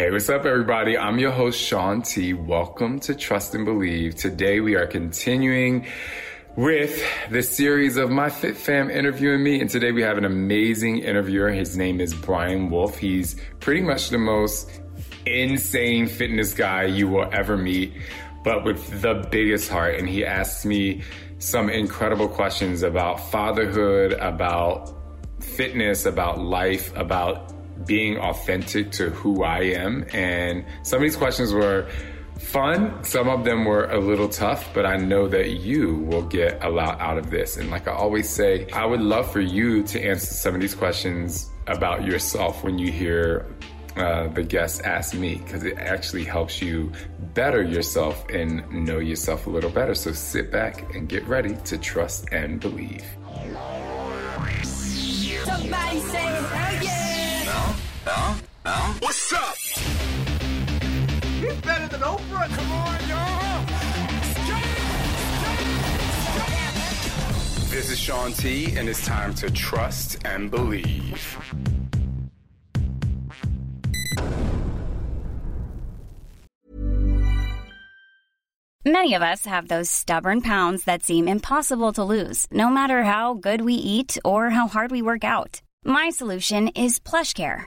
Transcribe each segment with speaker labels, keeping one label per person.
Speaker 1: Hey, what's up, everybody? I'm your host, Shaun T. Welcome to Trust and Believe. Today, we are continuing with the series of my Fit Fam interviewing me. And today, we have an amazing interviewer. His name is Brian Wolf. He's pretty much the most insane fitness guy you will ever meet, but with the biggest heart. And he asks me some incredible questions about fatherhood, about fitness, about life, about being authentic to who I am. And some of these questions were fun. Some of them were a little tough, but I know that you will get a lot out of this. And like I always say, I would love for you to answer some of these questions about yourself when you hear uh, the guests ask me, because it actually helps you better yourself and know yourself a little better. So sit back and get ready to trust and believe.
Speaker 2: Somebody say yeah!
Speaker 3: Huh? Huh? What's up?
Speaker 4: He's better than Oprah. Come on, y'all.
Speaker 1: This is Shaun T, and it's time to trust and believe.
Speaker 5: Many of us have those stubborn pounds that seem impossible to lose, no matter how good we eat or how hard we work out. My solution is PlushCare.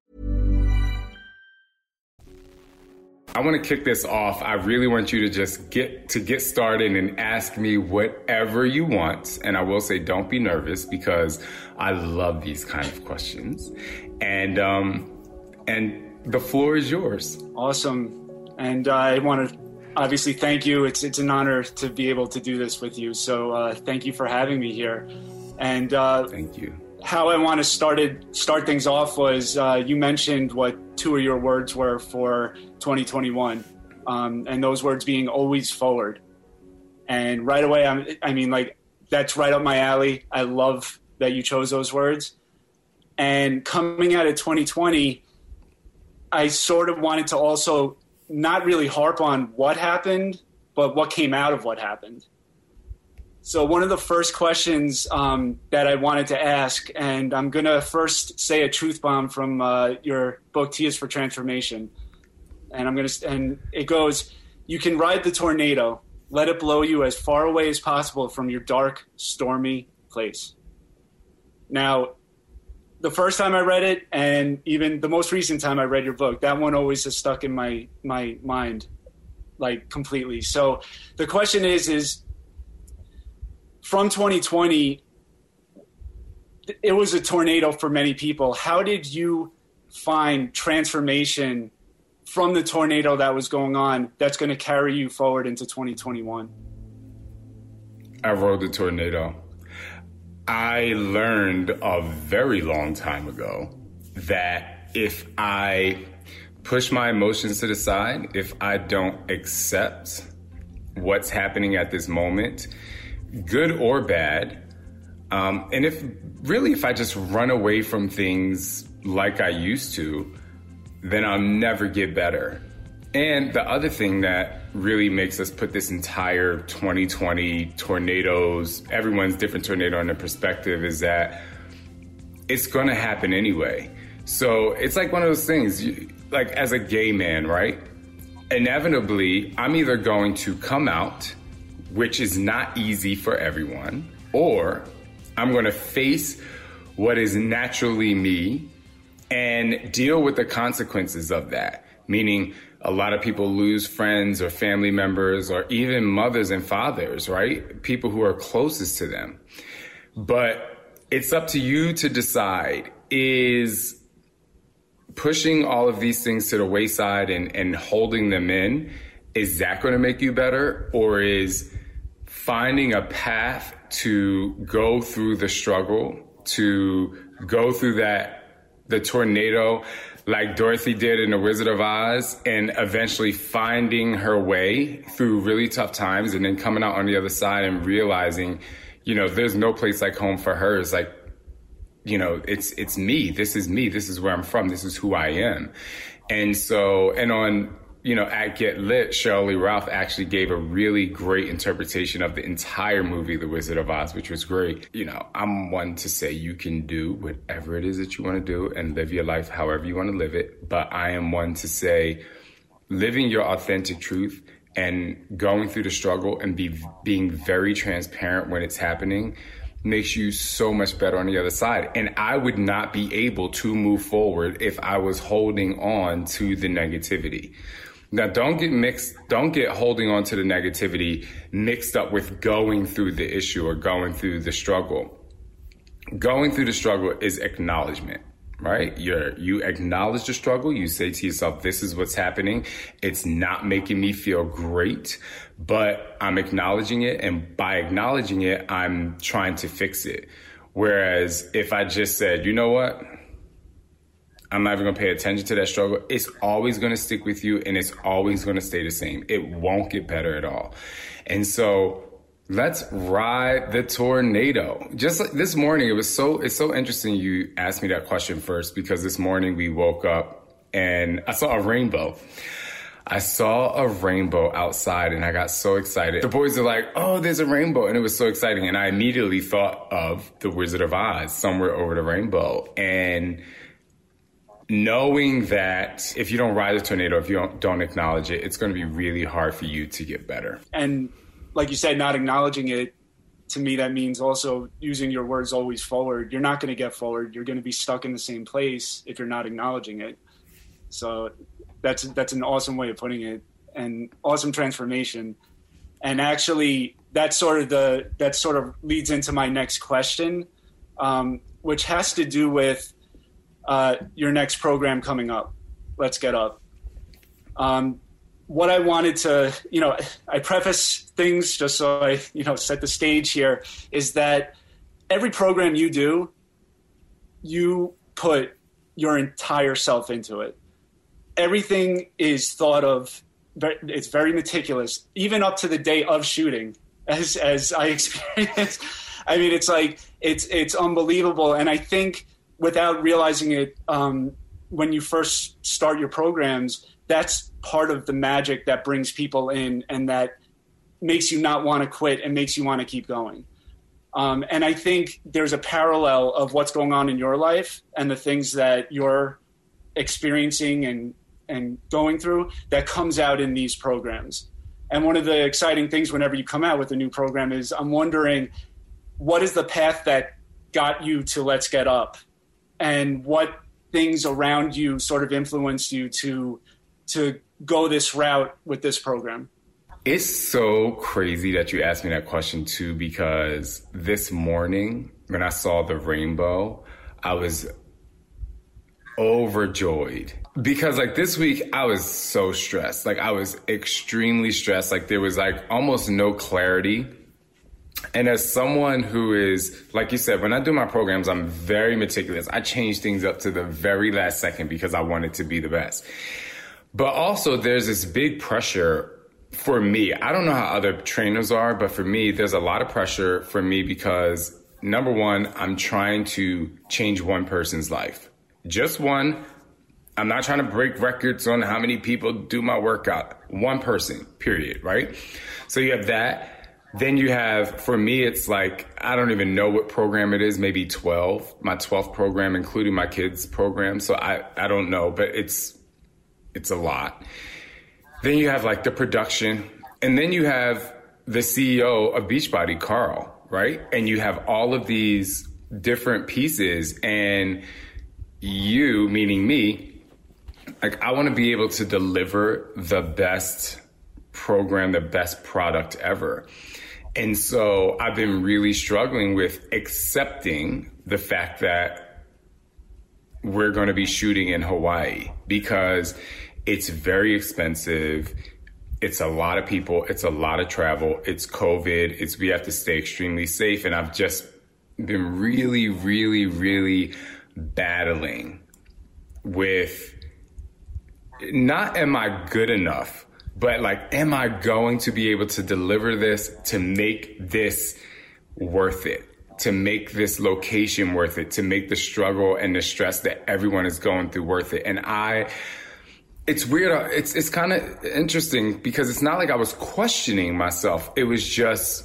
Speaker 1: I want to kick this off. I really want you to just get to get started and ask me whatever you want. And I will say, don't be nervous because I love these kind of questions. And um, and the floor is yours.
Speaker 6: Awesome. And I want to obviously thank you. It's it's an honor to be able to do this with you. So uh, thank you for having me here. And uh,
Speaker 1: thank you.
Speaker 6: How I want to started start things off was uh, you mentioned what two of your words were for 2021, um, and those words being always forward. And right away, I'm, I mean, like that's right up my alley. I love that you chose those words. And coming out of 2020, I sort of wanted to also not really harp on what happened, but what came out of what happened. So, one of the first questions um, that I wanted to ask, and I'm going to first say a truth bomb from uh, your book, T is for Transformation. And I'm going to, and it goes, You can ride the tornado, let it blow you as far away as possible from your dark, stormy place. Now, the first time I read it, and even the most recent time I read your book, that one always has stuck in my, my mind, like completely. So, the question is, is, from 2020, it was a tornado for many people. How did you find transformation from the tornado that was going on that's going to carry you forward into 2021?
Speaker 1: I rode the tornado. I learned a very long time ago that if I push my emotions to the side, if I don't accept what's happening at this moment, good or bad. Um, and if really, if I just run away from things like I used to, then I'll never get better. And the other thing that really makes us put this entire 2020 tornadoes, everyone's different tornado in their perspective, is that it's going to happen anyway. So it's like one of those things, you, like as a gay man, right? Inevitably, I'm either going to come out which is not easy for everyone, or I'm going to face what is naturally me and deal with the consequences of that. Meaning, a lot of people lose friends or family members or even mothers and fathers, right? People who are closest to them. But it's up to you to decide is pushing all of these things to the wayside and, and holding them in, is that going to make you better? Or is finding a path to go through the struggle, to go through that, the tornado, like Dorothy did in The Wizard of Oz, and eventually finding her way through really tough times and then coming out on the other side and realizing, you know, there's no place like home for her. It's like, you know, it's it's me. This is me. This is where I'm from. This is who I am. And so, and on you know, at Get Lit, Shirley Ralph actually gave a really great interpretation of the entire movie, The Wizard of Oz, which was great. You know, I'm one to say you can do whatever it is that you want to do and live your life however you want to live it. But I am one to say living your authentic truth and going through the struggle and be being very transparent when it's happening makes you so much better on the other side. And I would not be able to move forward if I was holding on to the negativity. Now, don't get mixed, don't get holding on to the negativity mixed up with going through the issue or going through the struggle. Going through the struggle is acknowledgement right? You're, you acknowledge the struggle. You say to yourself, this is what's happening. It's not making me feel great, but I'm acknowledging it. And by acknowledging it, I'm trying to fix it. Whereas if I just said, you know what? I'm not even gonna pay attention to that struggle. It's always gonna stick with you and it's always gonna stay the same. It won't get better at all. And so let's ride the tornado. Just like this morning, it was so, it's so interesting you asked me that question first because this morning we woke up and I saw a rainbow. I saw a rainbow outside and I got so excited. The boys are like, oh, there's a rainbow. And it was so exciting. And I immediately thought of the Wizard of Oz, somewhere over the rainbow. And knowing that if you don't ride a tornado, if you don't, don't acknowledge it, it's going to be really hard for you to get better.
Speaker 6: And like you said, not acknowledging it, to me, that means also using your words always forward. You're not going to get forward. You're going to be stuck in the same place if you're not acknowledging it. So that's that's an awesome way of putting it, and awesome transformation. And actually, that sort of the that sort of leads into my next question, um, which has to do with uh, your next program coming up. Let's get up. Um, what I wanted to, you know, I preface things just so I, you know, set the stage here is that every program you do, you put your entire self into it. Everything is thought of. It's very meticulous, even up to the day of shooting, as as I experienced. I mean, it's like it's it's unbelievable, and I think without realizing it um, when you first start your programs, that's part of the magic that brings people in and that makes you not want to quit and makes you want to keep going. Um, and I think there's a parallel of what's going on in your life and the things that you're experiencing and and going through that comes out in these programs. And one of the exciting things whenever you come out with a new program is I'm wondering what is the path that got you to Let's Get Up and what things around you sort of influenced you to to go this route with this program?
Speaker 1: It's so crazy that you asked me that question too, because this morning when I saw the rainbow, I was overjoyed because like this week I was so stressed. Like I was extremely stressed. Like there was like almost no clarity and as someone who is, like you said, when I do my programs, I'm very meticulous. I change things up to the very last second because I want it to be the best. But also, there's this big pressure for me. I don't know how other trainers are, but for me, there's a lot of pressure for me because number one, I'm trying to change one person's life. Just one. I'm not trying to break records on how many people do my workout. One person, period, right? So you have that. Then you have, for me, it's like, I don't even know what program it is, maybe 12, my 12th program, including my kids' program. So I, I don't know, but it's, it's a lot. Then you have like the production, and then you have the CEO of Beachbody, Carl, right? And you have all of these different pieces, and you, meaning me, like I want to be able to deliver the best program, the best product ever. And so I've been really struggling with accepting the fact that we're going to be shooting in Hawaii because it's very expensive. It's a lot of people. It's a lot of travel. It's COVID. It's we have to stay extremely safe. And I've just been really, really, really battling with not am I good enough, but like, am I going to be able to deliver this to make this worth it? To make this location worth it, to make the struggle and the stress that everyone is going through worth it. And I, it's weird. It's it's kind of interesting because it's not like I was questioning myself. It was just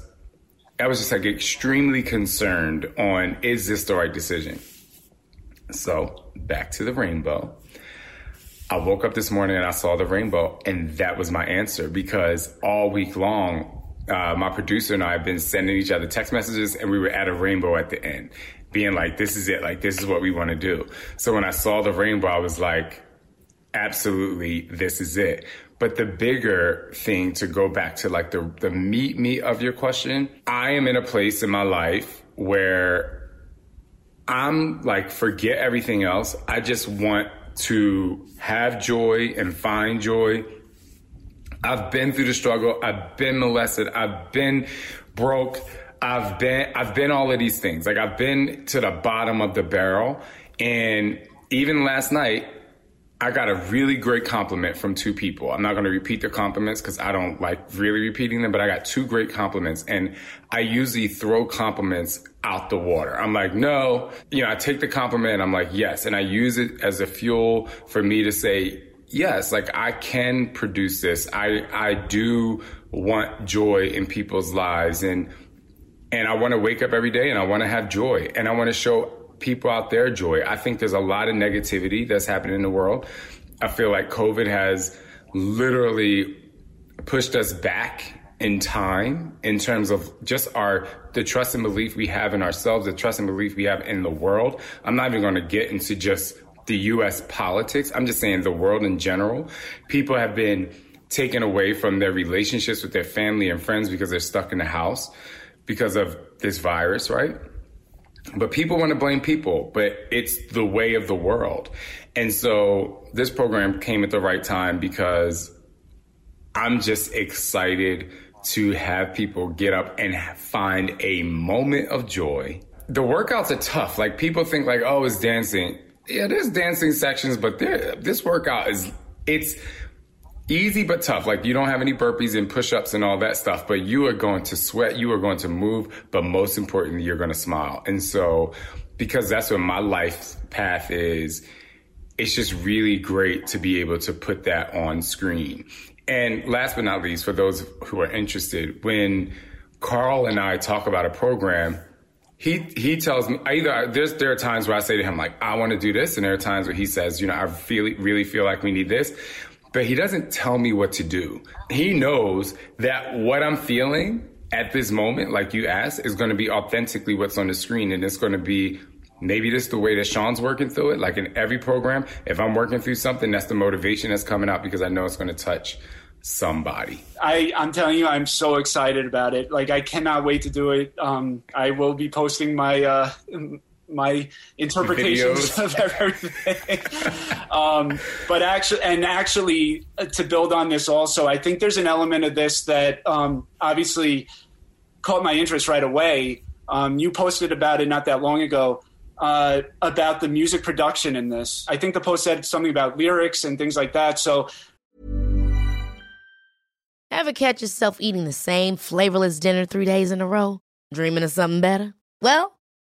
Speaker 1: I was just like extremely concerned on is this the right decision. So back to the rainbow. I woke up this morning and I saw the rainbow, and that was my answer because all week long, uh, my producer and I have been sending each other text messages, and we were at a rainbow at the end, being like, "This is it. Like this is what we want to do." So when I saw the rainbow, I was like absolutely this is it but the bigger thing to go back to like the the meat meat of your question i am in a place in my life where i'm like forget everything else i just want to have joy and find joy. I've been through the struggle. I've been molested. I've been broke. I've been i've been all of these things. Like i've been to the bottom of the barrel. And even last night I got a really great compliment from two people. I'm not going to repeat the compliments because I don't like really repeating them, but I got two great compliments. And I usually throw compliments out the water. I'm like, no, you know, I take the compliment and I'm like, yes. And I use it as a fuel for me to say, yes, like I can produce this. I, I do want joy in people's lives and, and I want to wake up every day and I want to have joy and I want to show people out there joy. I think there's a lot of negativity that's happening in the world. I feel like COVID has literally pushed us back in time in terms of just our the trust and belief we have in ourselves, the trust and belief we have in the world. I'm not even going to get into just the US politics. I'm just saying the world in general. People have been taken away from their relationships with their family and friends because they're stuck in the house because of this virus, right? But people want to blame people, but it's the way of the world. And so this program came at the right time because I'm just excited to have people get up and find a moment of joy. The workouts are tough. Like people think like, oh, it's dancing. Yeah, there's dancing sections, but this workout is, it's easy but tough. Like you don't have any burpees and push-ups and all that stuff, but you are going to sweat, you are going to move, but most importantly, you're going to smile. And so because that's what my life path is, it's just really great to be able to put that on screen. And last but not least, for those who are interested, when Carl and I talk about a program, he he tells me either there's there are times where I say to him like I want to do this, and there are times where he says, you know, I feel really feel like we need this but he doesn't tell me what to do. He knows that what I'm feeling at this moment, like you asked, is going to be authentically what's on the screen. And it's going to be maybe this the way that Shaun's working through it. Like in every program, if I'm working through something, that's the motivation that's coming out because I know it's going to touch somebody.
Speaker 6: I, I'm telling you, I'm so excited about it. Like I cannot wait to do it. Um, I will be posting my uh, my interpretations Videos. of everything. um, but actually, and actually, uh, to build on this, also, I think there's an element of this that um, obviously caught my interest right away. Um, you posted about it not that long ago uh, about the music production in this. I think the post said something about lyrics and things like that. So,
Speaker 7: ever catch yourself eating the same flavorless dinner three days in a row? Dreaming of something better? Well.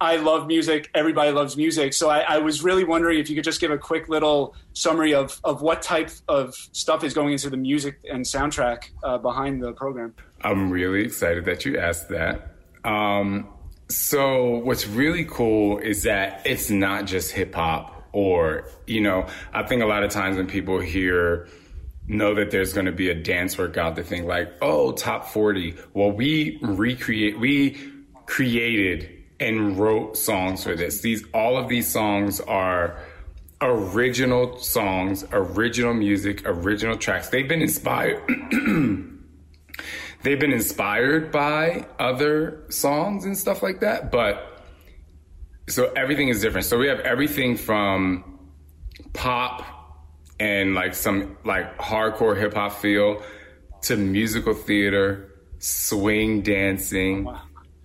Speaker 6: I love music. Everybody loves music. So I, I, was really wondering if you could just give a quick little summary of, of what type of stuff is going into the music and soundtrack uh, behind the program.
Speaker 1: I'm really excited that you asked that. Um, So what's really cool is that it's not just hip hop or, you know, I think a lot of times when people hear know that there's going to be a dance workout, they think like, oh, top 40. Well, we recreate, we created and wrote songs for this. These, all of these songs are original songs, original music, original tracks. They've been inspired. they've been inspired by other songs and stuff like that, but so everything is different. So we have everything from pop and like some like hardcore hip hop feel to musical theater, swing dancing,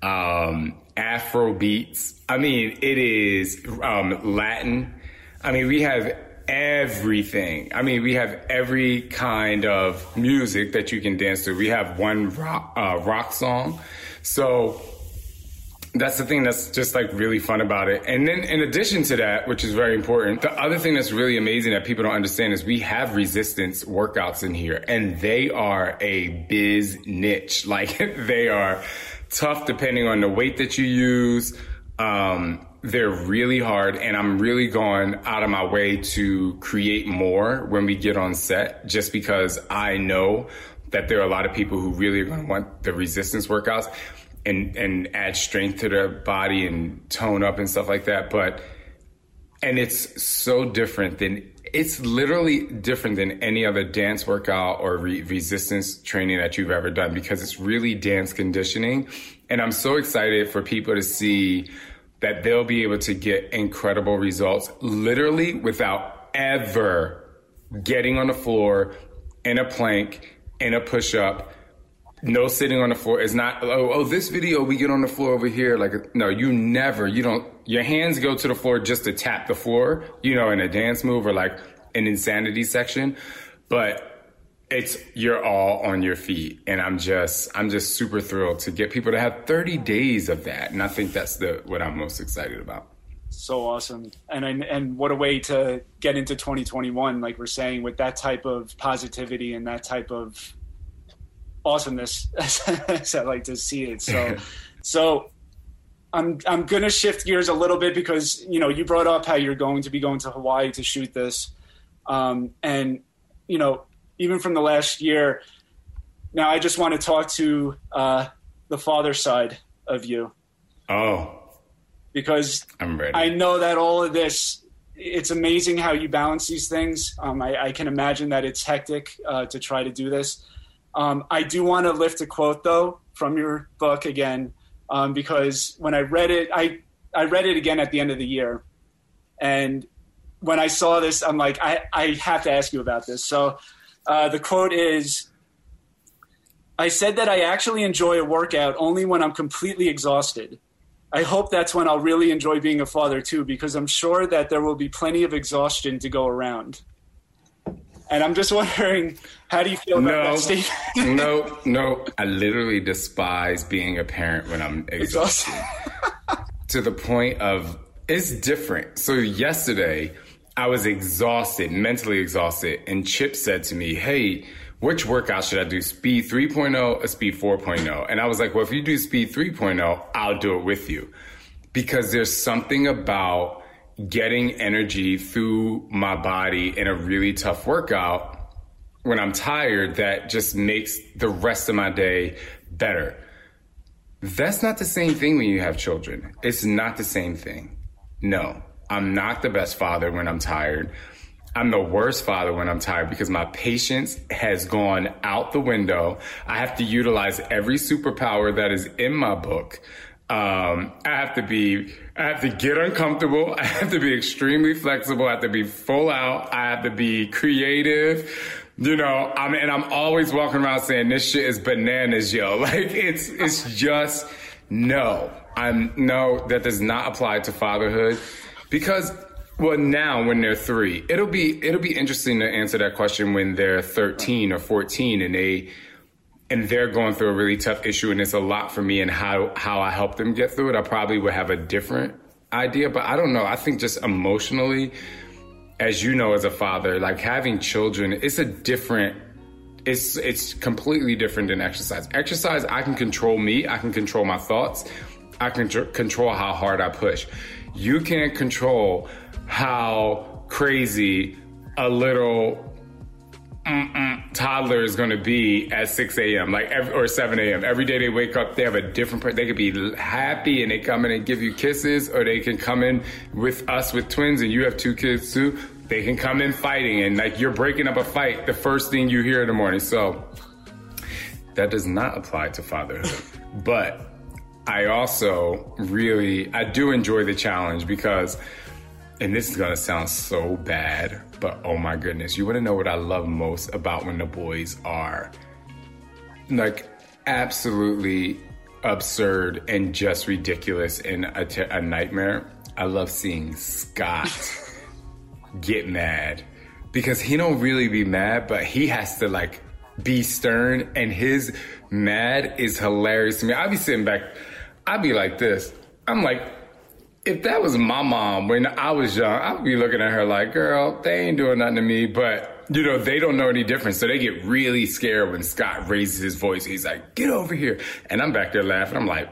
Speaker 1: um, Afro beats. I mean, it is um, Latin. I mean, we have everything. I mean, we have every kind of music that you can dance to. We have one rock, uh, rock song. So that's the thing that's just like really fun about it. And then in addition to that, which is very important, the other thing that's really amazing that people don't understand is we have resistance workouts in here and they are a biz niche. Like they are tough depending on the weight that you use. Um, they're really hard and I'm really going out of my way to create more when we get on set just because I know that there are a lot of people who really are going to want the resistance workouts and and add strength to their body and tone up and stuff like that but and it's so different than it's literally different than any other dance workout or re- resistance training that you've ever done because it's really dance conditioning. And I'm so excited for people to see that they'll be able to get incredible results literally without ever getting on the floor in a plank, in a push up, no sitting on the floor. It's not, oh, oh, this video, we get on the floor over here. Like, no, you never, you don't, your hands go to the floor just to tap the floor, you know, in a dance move or like an insanity section. But it's you're all on your feet and i'm just i'm just super thrilled to get people to have 30 days of that and i think that's the what i'm most excited about
Speaker 6: so awesome and and, and what a way to get into 2021 like we're saying with that type of positivity and that type of awesomeness as i like to see it so so i'm i'm gonna shift gears a little bit because you know you brought up how you're going to be going to hawaii to shoot this um, and you know even from the last year. Now, I just want to talk to uh, the father side of you.
Speaker 1: Oh.
Speaker 6: Because
Speaker 1: I'm ready.
Speaker 6: I know that all of this, it's amazing how you balance these things. Um, I, I, can imagine that it's hectic uh, to try to do this. Um, I do want to lift a quote, though, from your book again, um, because when I read it, I, I read it again at the end of the year. And when I saw this, I'm like, I, I have to ask you about this. So uh, the quote is I said that I actually enjoy a workout only when I'm completely exhausted. I hope that's when I'll really enjoy being a father too, because I'm sure that there will be plenty of exhaustion to go around. And I'm just wondering, how do you feel about
Speaker 1: no,
Speaker 6: that statement?
Speaker 1: no, no. I literally despise being a parent when I'm exhausted. to the point of it's different. So yesterday, I was exhausted, mentally exhausted, and Chip said to me, Hey, which workout should I do? Speed 3.0 or speed 4.0? And I was like, Well, if you do speed 3.0, I'll do it with you. Because there's something about getting energy through my body in a really tough workout when I'm tired that just makes the rest of my day better. That's not the same thing when you have children. It's not the same thing. No. I'm not the best father when I'm tired. I'm the worst father when I'm tired because my patience has gone out the window. I have to utilize every superpower that is in my book. Um, I have to be, I have to get uncomfortable. I have to be extremely flexible. I have to be full out. I have to be creative. You know, I mean, and I'm always walking around saying this shit is bananas, yo. Like it's, it's just no. I'm no, that does not apply to fatherhood. Because well now when they're three it'll be it'll be interesting to answer that question when they're 13 or 14 and they and they're going through a really tough issue and it's a lot for me and how how i help them get through it. I probably would have a different idea but i don't know. I think just emotionally as you know as a father like having children it's a different it's it's completely different than exercise. Exercise i can control me. I can control my thoughts. I can tr- control how hard I push. You can't control how crazy a little toddler is going to be at 6 a.m. like every, or 7 a.m. Every day they wake up, they have a different. They could be happy and they come in and give you kisses, or they can come in with us with twins and you have two kids too. They can come in fighting and like you're breaking up a fight. The first thing you hear in the morning. So that does not apply to fatherhood, but. I also really I do enjoy the challenge because and this is gonna sound so bad, but oh my goodness, you wanna know what I love most about when the boys are like absolutely absurd and just ridiculous and a, t- a nightmare? I love seeing Scott get mad because he don't really be mad, but he has to like be stern and his mad is hilarious to me. I'll be sitting back, I'd be like this. I'm like, if that was my mom when I was young, I'd be looking at her like, girl, they ain't doing nothing to me. But, you know, they don't know any difference. So they get really scared when Scott raises his voice. He's like, get over here. And I'm back there laughing. I'm like,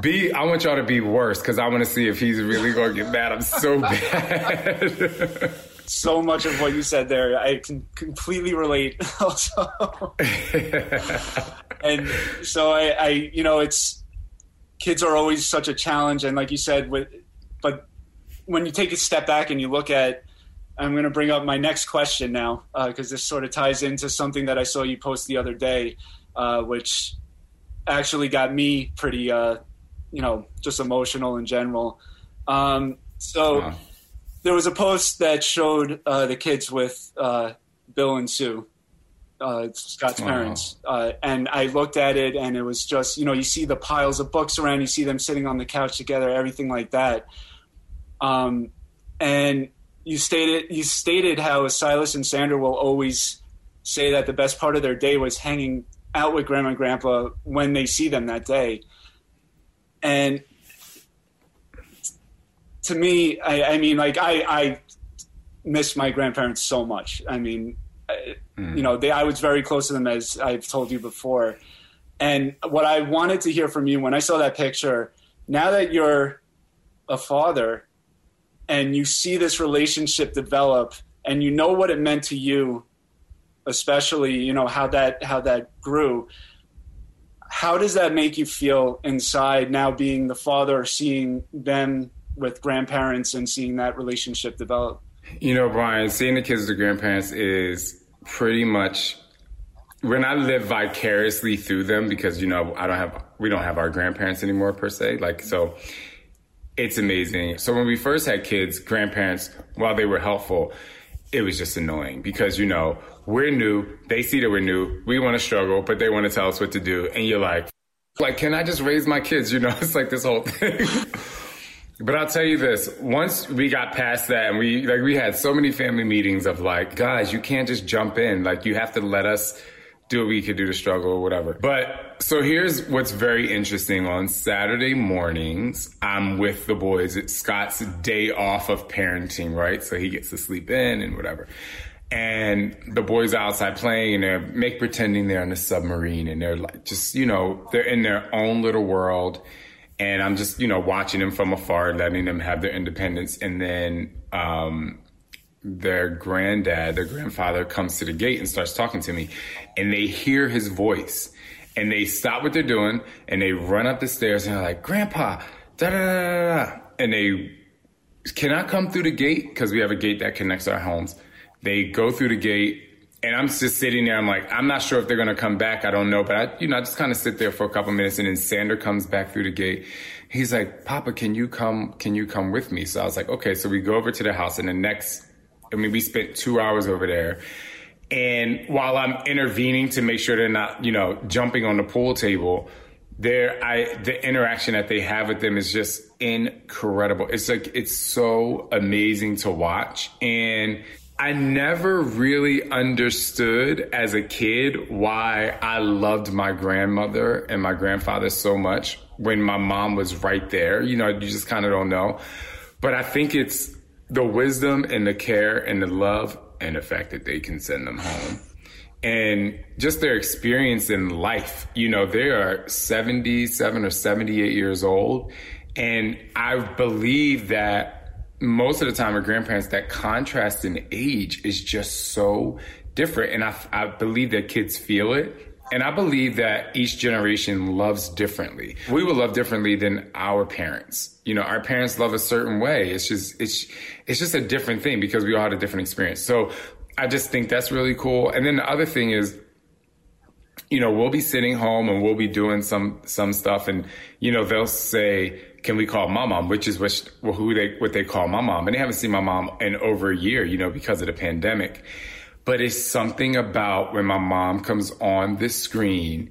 Speaker 1: be, I want y'all to be worse because I want to see if he's really going to get mad. I'm so bad.
Speaker 6: so much of what you said there, I can completely relate also. and so I, I, you know, it's, kids are always such a challenge. And like you said with but when you take a step back and you look at i'm going to bring up my next question now because uh, this sort of ties into something that i saw you post the other day uh, which actually got me pretty uh, you know just emotional in general. Um, so wow. there was a post that showed uh, the kids with uh, bill and sue uh, Scott's parents. Uh, and I looked at it, and it was just you know you see the piles of books around, you see them sitting on the couch together, everything like that. Um, and you stated you stated how Silas and Sander will always say that the best part of their day was hanging out with grandma and grandpa when they see them that day. And to me, I, I mean, like I, I miss my grandparents so much. I mean, Mm. You know, they, I was very close to them, as I've told you before. And what I wanted to hear from you when I saw that picture, now that you're a father and you see this relationship develop and you know what it meant to you, especially, you know, how that how that grew, how does that make you feel inside now being the father, seeing them with grandparents and seeing that relationship develop?
Speaker 1: You know, Brian, seeing the kids with the grandparents is pretty much when I live vicariously through them because you know I don't have we don't have our grandparents anymore per se like so it's amazing. So when we first had kids, grandparents while they were helpful, it was just annoying because you know we're new, they see that we're new, we want to struggle, but they want to tell us what to do, and you're like, like can I just raise my kids? You know, it's like this whole thing. But I'll tell you this, once we got past that and we like we had so many family meetings of like, guys, you can't just jump in. Like you have to let us do what we could do to struggle or whatever. But so here's what's very interesting. On Saturday mornings, I'm with the boys. It's Scott's day off of parenting, right? So he gets to sleep in and whatever. And the boys outside playing and they're make pretending they're on a submarine and they're like just, you know, they're in their own little world and I'm just you know watching them from afar, letting them have their independence, and then um, their granddad, their grandfather, comes to the gate and starts talking to me, and they hear his voice, and they stop what they're doing, and they run up the stairs, and they're like, "Grandpa, da da da da," and they cannot come through the gate? Because we have a gate that connects our homes. They go through the gate and I'm just sitting there. I'm like, I'm not sure if they're going to come back. I don't know. But I, you know, I just kind of sit there for a couple minutes and then Sander comes back through the gate. He's like, Papa, can you come, can you come with me? So I was like, okay. So we go over to the house and the next, I mean, we spent two hours over there. And while I'm intervening to make sure they're not, you know, jumping on the pool table, there, I, the interaction that they have with them is just incredible. It's like, it's so amazing to watch. And I never really understood as a kid why I loved my grandmother and my grandfather so much when my mom was right there. You know, you just kind of don't know. But I think it's the wisdom and the care and the love and the fact that they can send them home and just their experience in life. You know, they are 77 or 78 years old. And I believe that most of the time, our grandparents, that contrast in age is just so different. And I, I believe that kids feel it. And I believe that each generation loves differently. We will love differently than our parents. You know, our parents love a certain way. It's just, it's, it's just a different thing because we all had a different experience. So I just think that's really cool. And then the other thing is, you know, we'll be sitting home and we'll be doing some some stuff, and you know, they'll say, "Can we call my mom?" Which is what who they what they call my mom, and they haven't seen my mom in over a year, you know, because of the pandemic. But it's something about when my mom comes on the screen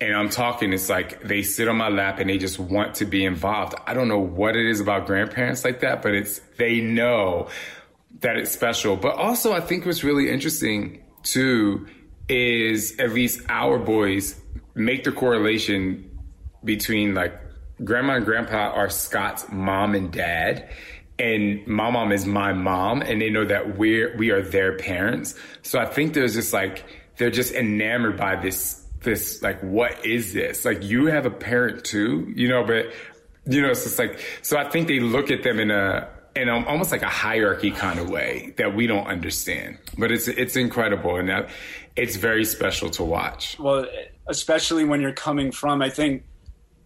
Speaker 1: and I'm talking, it's like they sit on my lap and they just want to be involved. I don't know what it is about grandparents like that, but it's they know that it's special. But also, I think what's really interesting too is at least our boys make the correlation between like grandma and grandpa are Scott's mom and dad. And my mom is my mom, and they know that we're we are their parents. So I think there's just like they're just enamored by this this like what is this like you have a parent too you know but you know it's just like so i think they look at them in a in almost like a hierarchy kind of way that we don't understand. But it's it's incredible and that it's very special to watch.
Speaker 6: Well, especially when you're coming from, I think,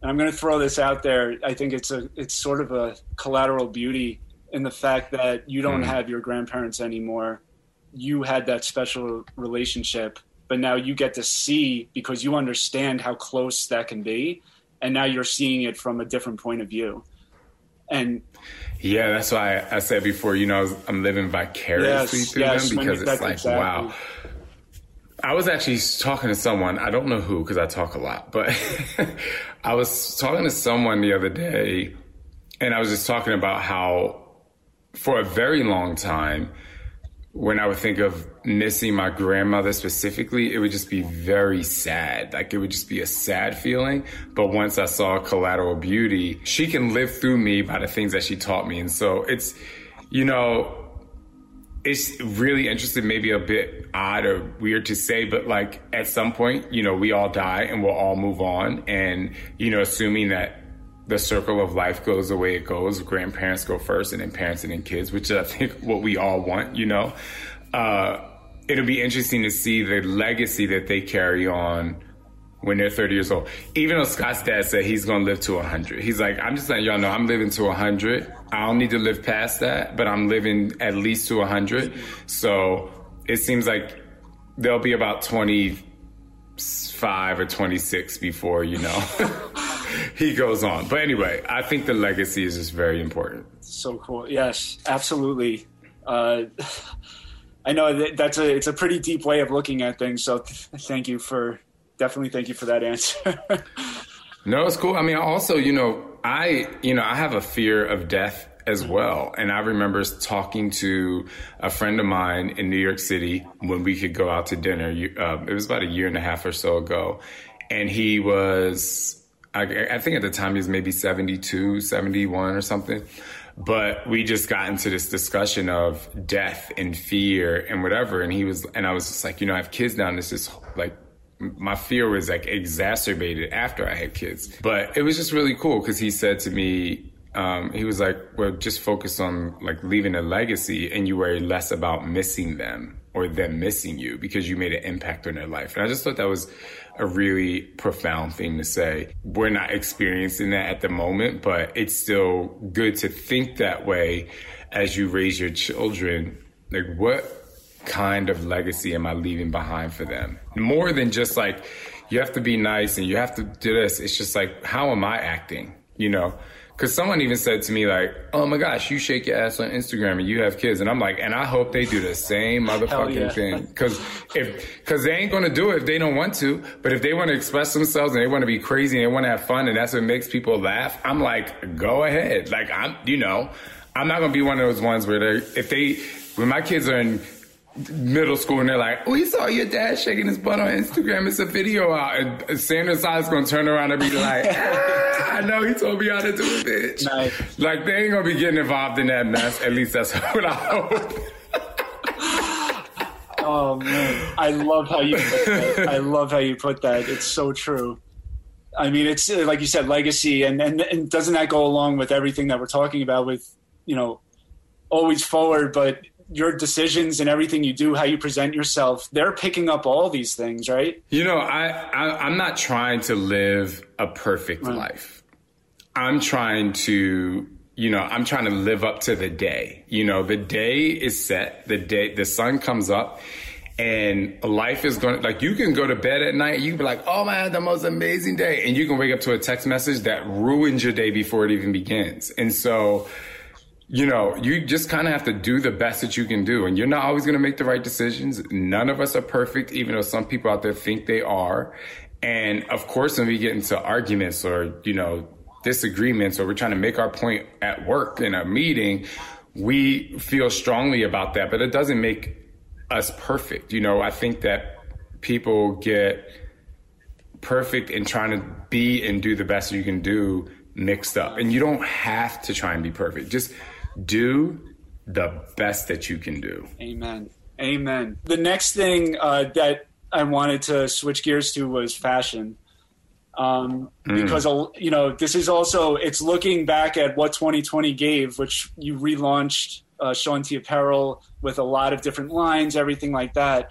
Speaker 6: and I'm going to throw this out there. I think it's a it's sort of a collateral beauty in the fact that you don't mm. have your grandparents anymore. You had that special relationship, but now you get to see because you understand how close that can be, and now you're seeing it from a different point of view. And
Speaker 1: yeah, that's why I said before, you know, I am living vicariously yes, through yes, them because it's like, exactly. wow. I was actually talking to someone, I don't know who because I talk a lot, but I was talking to someone the other day and I was just talking about how for a very long time, when I would think of missing my grandmother specifically, it would just be very sad. Like it would just be a sad feeling. But once I saw collateral beauty, she can live through me by the things that she taught me. And so it's, you know, it's really interesting, maybe a bit odd or weird to say, but like at some point, you know, we all die and we'll all move on. And, you know, assuming that the circle of life goes the way it goes. Grandparents go first, and then parents, and then kids, which I think what we all want. You know, uh, it'll be interesting to see the legacy that they carry on when they're 30 years old. Even though Scott's dad said he's going to live to 100, he's like, I'm just letting y'all know I'm living to 100. I don't need to live past that, but I'm living at least to 100. So it seems like there'll be about 25 or 26 before you know. he goes on. But anyway, I think the legacy is just very important.
Speaker 6: So cool. Yes, absolutely. Uh, I know that that's a it's a pretty deep way of looking at things. So th- thank you for definitely thank you for that answer.
Speaker 1: no, it's cool. I mean, also, you know, I you know I have a fear of death as well. And I remember talking to a friend of mine in New York City when we could go out to dinner. Uh, it was about a year and a half or so ago. And he was I, I think at the time he was maybe 72, 71 or something. But we just got into this discussion of death and fear and whatever. And he was, and I was just like, you know, I have kids now and this is like, my fear was like exacerbated after I had kids. But it was just really cool because he said to me, um, he was like, well, just focus on like leaving a legacy and you worry less about missing them or them missing you because you made an impact on their life. And I just thought that was a really profound thing to say. We're not experiencing that at the moment, but it's still good to think that way as you raise your children. Like, what kind of legacy am I leaving behind for them? More than just like, you have to be nice and you have to do this. It's just like, how am I acting? You know? Because someone even said to me, like, oh my gosh, you shake your ass on Instagram and you have kids. And I'm like, and I hope they do the same motherfucking yeah. thing. Because if, because they ain't going to do it if they don't want to. But if they want to express themselves and they want to be crazy and they want to have fun and that's what makes people laugh, I'm like, go ahead. Like, I'm, you know, I'm not going to be one of those ones where they, if they, when my kids are in middle school and they're like, oh, we saw your dad shaking his butt on Instagram. It's a video out. And Sander Side's going to turn around and be like, I know he told me how to do it, bitch. Nice. Like, they ain't to be getting involved in that mess. At least that's what I hope.
Speaker 6: oh man, I love how you put that. I love how you put that. It's so true. I mean, it's uh, like you said, legacy, and, and and doesn't that go along with everything that we're talking about with you know always forward, but your decisions and everything you do, how you present yourself, they're picking up all these things, right?
Speaker 1: You know, I, I am not trying to live a perfect right. life. I'm trying to you know, I'm trying to live up to the day. You know, the day is set, the day, the sun comes up and life is going to, like, you can go to bed at night, you can be like, oh man, the most amazing day. And you can wake up to a text message that ruins your day before it even begins. And so, you know, you just kind of have to do the best that you can do. And you're not always going to make the right decisions. None of us are perfect, even though some people out there think they are. And of course, when we get into arguments or, you know, disagreements or we're trying to make our point at work in a meeting, we feel strongly about that, but it doesn't make us perfect. You know, I think that people get perfect in trying to be and do the best that you can do mixed up. And you don't have to try and be perfect. Just do the best that you can do.
Speaker 6: Amen. Amen. The next thing uh, that I wanted to switch gears to was fashion um, mm. because you know this is also it's looking back at what 2020 gave, which you relaunched uh, Shaun T Apparel with a lot of different lines, everything like that.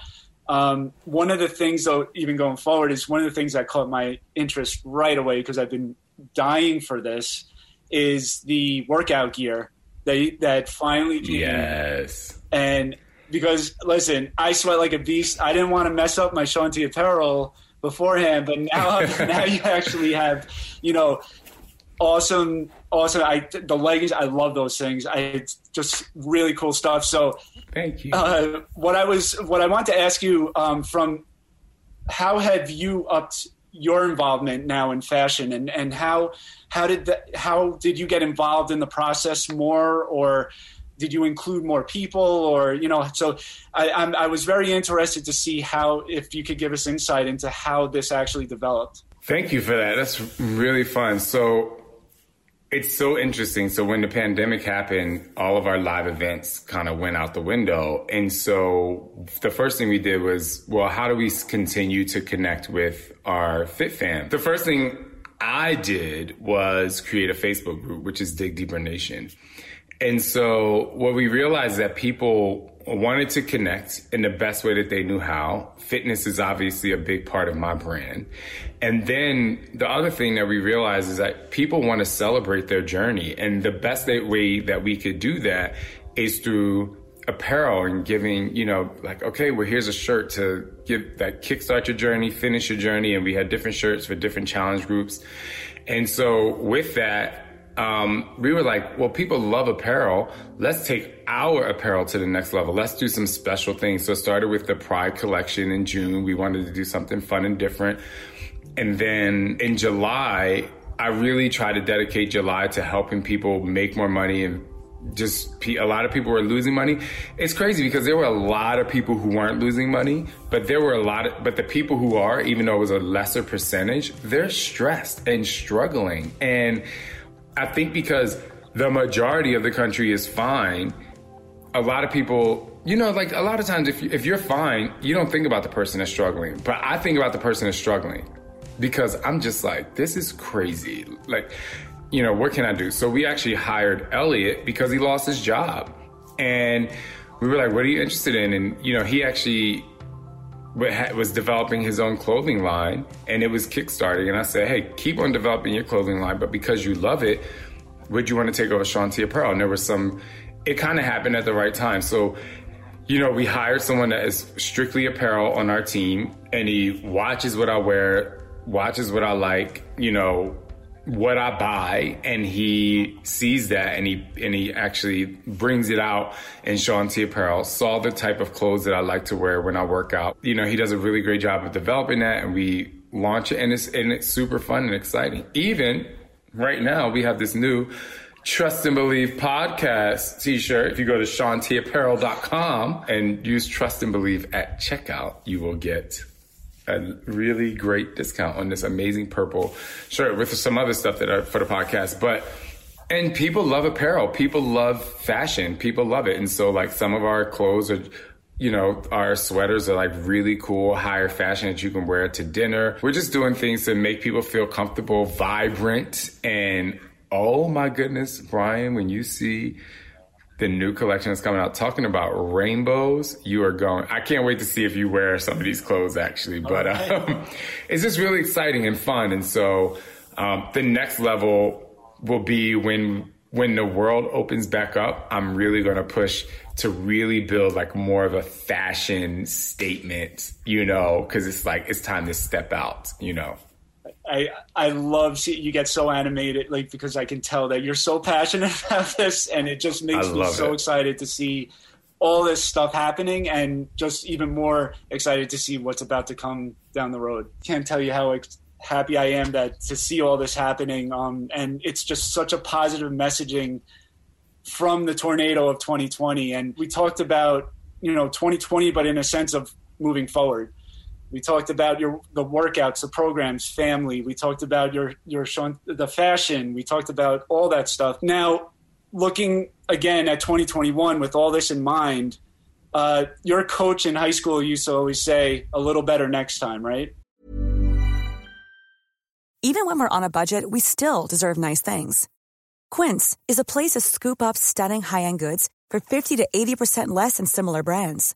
Speaker 6: Um, one of the things, though, even going forward, is one of the things that caught my interest right away because I've been dying for this is the workout gear that that finally
Speaker 1: came yes
Speaker 6: and because listen i sweat like a beast i didn't want to mess up my Shaun T apparel beforehand, but now now you actually have, you know, awesome, awesome. I the leggings, I love those things. I it's just really cool stuff. So,
Speaker 1: thank you.
Speaker 6: Uh, what I was, what I want to ask you um, from, how have you upped your involvement now in fashion, and and how how did that, how did you get involved in the process more, or did you include more people or you know so I, I'm, I was very interested to see how if you could give us insight into how this actually developed.
Speaker 1: Thank you for that. That's really fun. So it's so interesting. So when the pandemic happened all of our live events kind of went out the window. And so the first thing we did was well how do we continue to connect with our fit fam? The first thing I did was create a Facebook group, which is Dig Deeper Nation. And so what we realized that people wanted to connect in the best way that they knew how. Fitness is obviously a big part of my brand. And then the other thing that we realized is that people want to celebrate their journey. And the best way that we could do that is through apparel and giving, you know, like, okay, well, here's a shirt to give that kickstart your journey, finish your journey. And we had different shirts for different challenge groups. And so with that, um, we were like, well, people love apparel. Let's take our apparel to the next level. Let's do some special things. So it started with the Pride collection in June. We wanted to do something fun and different. And then in July, I really tried to dedicate July to helping people make more money and just a lot of people were losing money. It's crazy because there were a lot of people who weren't losing money, but there were a lot of, but the people who are, even though it was a lesser percentage, they're stressed and struggling. And I think because the majority of the country is fine, a lot of people, you know, like a lot of times if, you, if you're fine, you don't think about the person that's struggling. But I think about the person that's struggling because I'm just like, this is crazy. Like, you know, what can I do? So we actually hired Elliot because he lost his job. And we were like, what are you interested in? And, you know, he actually was developing his own clothing line and it was kickstarting. And I said, hey, keep on developing your clothing line, but because you love it, would you want to take over Shaun T Apparel? And there was some, it kind of happened at the right time. So, you know, we hired someone that is strictly apparel on our team and he watches what I wear, watches what I like, you know, what I buy and he sees that and he and he actually brings it out in Shaun T apparel, saw the type of clothes that I like to wear when I work out. You know, he does a really great job of developing that and we launch it and it's and it's super fun and exciting. Even right now we have this new Trust and Believe podcast t-shirt. If you go to ShaunTapparel.com and use Trust and Believe at checkout, you will get a really great discount on this amazing purple shirt with some other stuff that are for the podcast. But and people love apparel. People love fashion. People love it. And so like some of our clothes are you know, our sweaters are like really cool, higher fashion that you can wear to dinner. We're just doing things to make people feel comfortable, vibrant, and oh my goodness, Brian, when you see the new collection that's coming out talking about rainbows you are going i can't wait to see if you wear some of these clothes actually but um, it's just really exciting and fun and so um, the next level will be when when the world opens back up i'm really going to push to really build like more of a fashion statement you know because it's like it's time to step out you know
Speaker 6: I I love seeing you get so animated, like because I can tell that you're so passionate about this, and it just makes me so
Speaker 1: it.
Speaker 6: excited to see all this stuff happening, and just even more excited to see what's about to come down the road. Can't tell you how ex- happy I am that to see all this happening, um, and it's just such a positive messaging from the tornado of 2020. And we talked about you know 2020, but in a sense of moving forward we talked about your the workouts, the programs, family. We talked about your your the fashion. We talked about all that stuff. Now, looking again at 2021 with all this in mind, uh, your coach in high school used to always say, "A little better next time," right?
Speaker 8: Even when we're on a budget, we still deserve nice things. Quince is a place to scoop up stunning high end goods for 50 to 80 percent less than similar brands.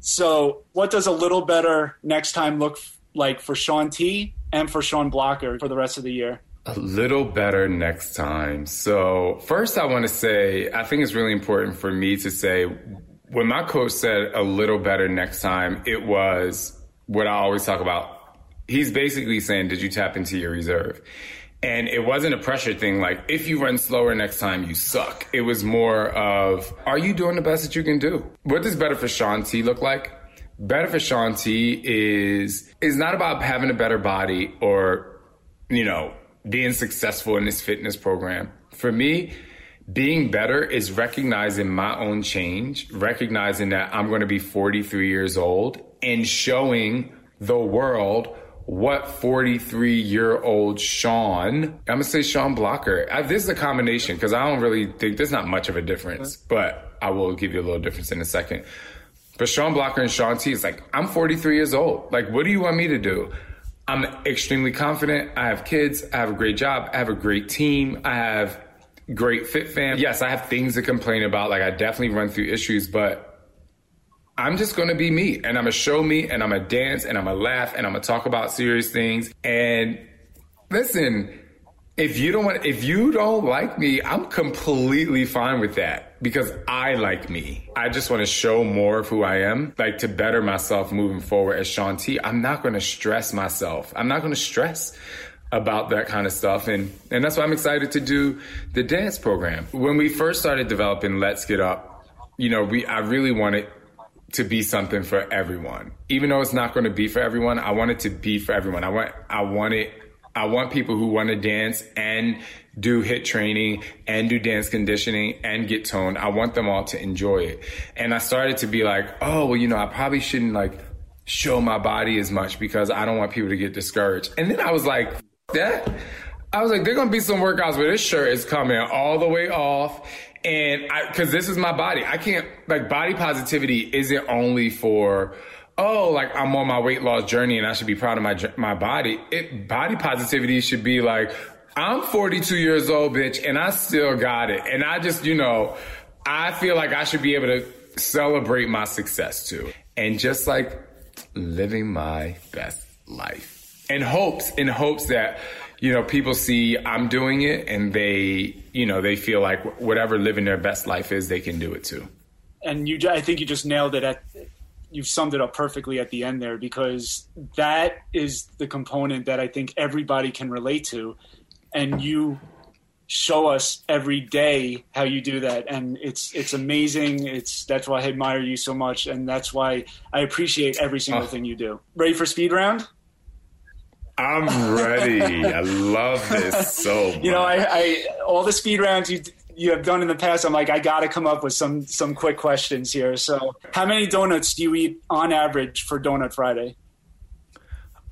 Speaker 6: So, what does a little better next time look like for Shaun T and for Shaun Blokker for the rest of the year?
Speaker 1: A little better next time. So, first, I want to say, I think it's really important for me to say when my coach said a little better next time, it was what I always talk about. He's basically saying, Did you tap into your reserve? And it wasn't a pressure thing like, if you run slower next time, you suck. It was more of, are you doing the best that you can do? What does better for Shaun T look like? Better for Shaun T is, is not about having a better body or, you know, being successful in this fitness program. For me, being better is recognizing my own change, recognizing that I'm going to be 43 years old and showing the world what 43 year old Shaun, I'm gonna say Shaun Blokker. I, this is a combination because I don't really think there's not much of a difference, but I will give you a little difference in a second. But Shaun Blokker and Shaun T is like, I'm 43 years old. Like, what do you want me to do? I'm extremely confident. I have kids. I have a great job. I have a great team. I have great fit fam. Yes, I have things to complain about. Like I definitely run through issues, but I'm just gonna be me and I'm gonna show me and I'm gonna dance and I'm gonna laugh and I'm gonna talk about serious things. And listen, if you don't want, if you don't like me, I'm completely fine with that because I like me. I just want to show more of who I am, like to better myself moving forward as Shaun T. I'm not to stress myself. I'm not to stress about that kind of stuff. And, and that's why I'm excited to do the dance program. When we first started developing Let's Get Up, you know, we, I really wanted to be something for everyone. Even though it's not going to be for everyone, I want it to be for everyone. I want I want it I want people who want to dance and do hit training and do dance conditioning and get toned. I want them all to enjoy it. And I started to be like, oh, well, you know, I probably shouldn't like show my body as much because I don't want people to get discouraged. And then I was like, that. I was like, there's gonna be some workouts where this shirt is coming all the way off and I, cause this is my body. I can't, like, body positivity isn't only for, oh, like I'm on my weight loss journey and I should be proud of my, my body. It, body positivity should be like, I'm 42 years old, bitch, and I still got it. And I just, you know, I feel like I should be able to celebrate my success too. And just like living my best life. in hopes in hopes that you know people see I'm doing it and they you know they feel like whatever living their best life is they can do it too.
Speaker 6: And you, I think you just nailed it. At you've summed it up perfectly at the end there because that is the component that I think everybody can relate to, and you show us every day how you do that and it's it's amazing it's that's why i admire you so much and that's why i appreciate every single oh. thing you do ready for speed round
Speaker 1: I'm ready. I love this so much.
Speaker 6: You know, I, I all the speed rounds you you have done in the past. I'm like, I got to come up with some some quick questions here. So, how many donuts do you eat on average for Donut Friday?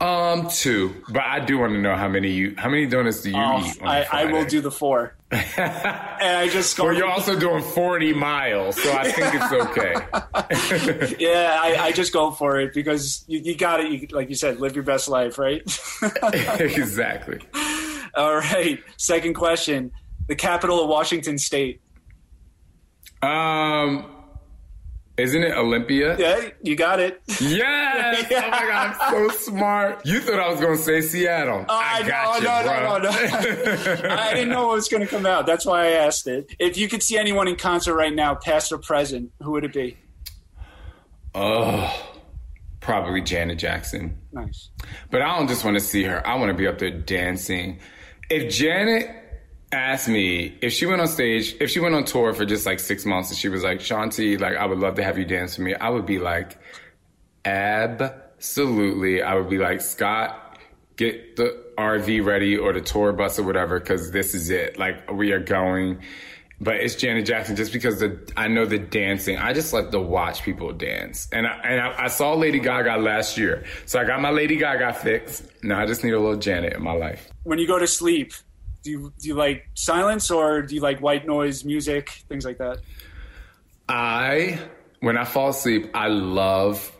Speaker 1: Um, two, but I do want to know how many you how many donuts do you oh, eat?
Speaker 6: I, I will do the four, and I just.
Speaker 1: Well, you're also doing forty miles, so I think it's
Speaker 6: okay. yeah, I, I, just go for it because you, you got it. Like you said, live your best life, right?
Speaker 1: exactly.
Speaker 6: All right. Second question: the capital of Washington State.
Speaker 1: Um. Isn't it Olympia?
Speaker 6: Yeah, you got it.
Speaker 1: Yes! yeah. Oh my god, I'm so smart. You thought I was gonna say Seattle. Oh, I, I got no, you, no, bro.
Speaker 6: no, no, no. I didn't know what was gonna come out. That's why I asked it. If you could see anyone in concert right now, past or present, who would it be?
Speaker 1: Oh, probably Janet Jackson.
Speaker 6: Nice.
Speaker 1: But I don't just want to see her. I want to be up there dancing. If Janet asked me if she went on stage, if she went on tour for just like six months and she was like, Shaun T, like, I would love to have you dance for me, I would be like, absolutely. I would be like, Scott, get the RV ready or the tour bus or whatever, because this is it. Like, we are going. But it's Janet Jackson just because the I know the dancing. I just like to watch people dance, and I, and I, I saw Lady Gaga last year, so I got my Lady Gaga fix. Now I just need a little Janet in my life.
Speaker 6: When you go to sleep, do you do you like silence or do you like white noise music, things like that?
Speaker 1: I when I fall asleep, I love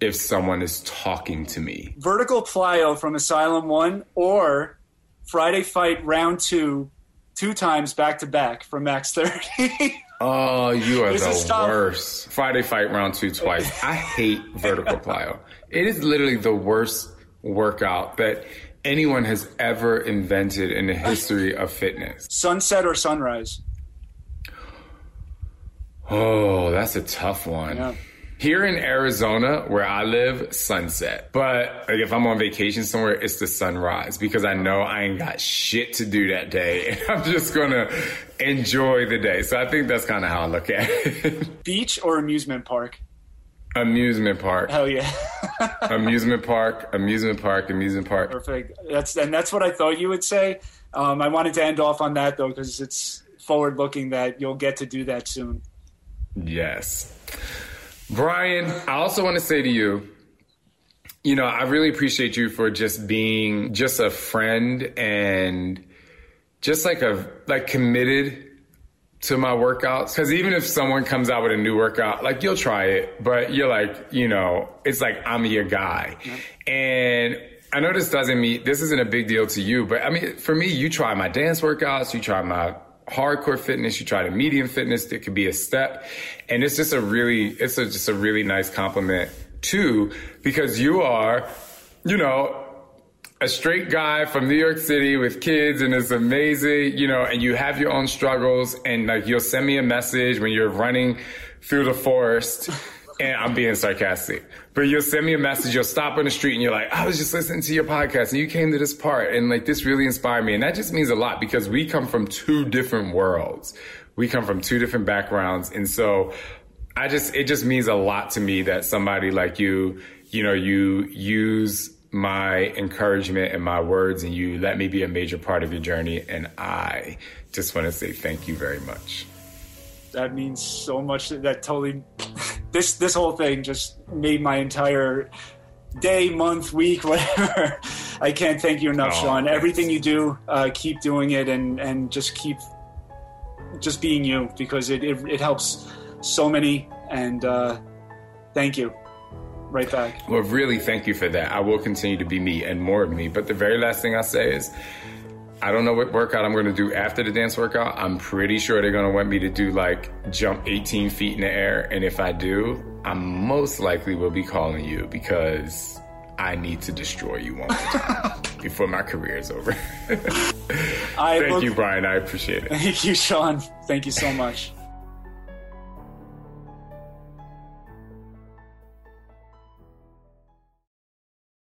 Speaker 1: if someone is talking to me.
Speaker 6: Vertical plyo from Asylum One or Friday Fight Round Two, two times back to back from Max Thirty.
Speaker 1: oh, you are this the worst. Friday Fight Round Two twice. I hate vertical plyo. It is literally the worst workout that anyone has ever invented in the history of fitness.
Speaker 6: Sunset or sunrise?
Speaker 1: Oh, that's a tough one. Yeah. Here in Arizona, where I live, sunset. But like, if I'm on vacation somewhere, it's the sunrise because I know I ain't got shit to do that day. And I'm just gonna enjoy the day. So I think that's kind of how I look at it.
Speaker 6: Beach or amusement park?
Speaker 1: Amusement park.
Speaker 6: Hell yeah.
Speaker 1: amusement park, amusement park, amusement park.
Speaker 6: Perfect. That's and that's what I thought you would say. Um, I wanted to end off on that though because it's forward looking that you'll get to do that soon.
Speaker 1: Yes. Brian, I also want to say to you, you know, I really appreciate you for just being just a friend and just like a like committed to my workouts because even if someone comes out with a new workout like you'll try it but you're like you know it's like i'm your guy. And i know this doesn't mean this isn't a big deal to you but i mean for me you try my dance workouts you try my hardcore fitness you try the medium fitness it could be a step. And it's just a really it's a, just a really nice compliment too because you are you know a straight guy from New York City with kids and it's amazing, you know, and you have your own struggles and like you'll send me a message when you're running through the forest and I'm being sarcastic, but you'll send me a message, you'll stop on the street and you're like, I was just listening to your podcast and you came to this part and like this really inspired me. And that just means a lot because we come from two different worlds. We come from two different backgrounds. And so I just, it just means a lot to me that somebody like you, you know, you use my encouragement and my words and you let me be a major part of your journey and I just want to say thank you very much.
Speaker 6: That means so much that totally this this whole thing just made my entire day, month, week, whatever. I can't thank you enough, oh, Shaun. Thanks. Everything you do, uh, keep doing it and and just keep just being you because it it, it helps so many and uh, thank you right back.
Speaker 1: Well, really, thank you for that. I will continue to be me and more of me. But the very last thing I say is, I don't know what workout I'm going to do after the dance workout. I'm pretty sure they're going to want me to do like jump 18 feet in the air. And if I do, I most likely will be calling you because I need to destroy you one more time before my career is over.
Speaker 6: I
Speaker 1: Thank
Speaker 6: look-
Speaker 1: you, Brian. I appreciate it.
Speaker 6: Thank you, Shaun. Thank you so much.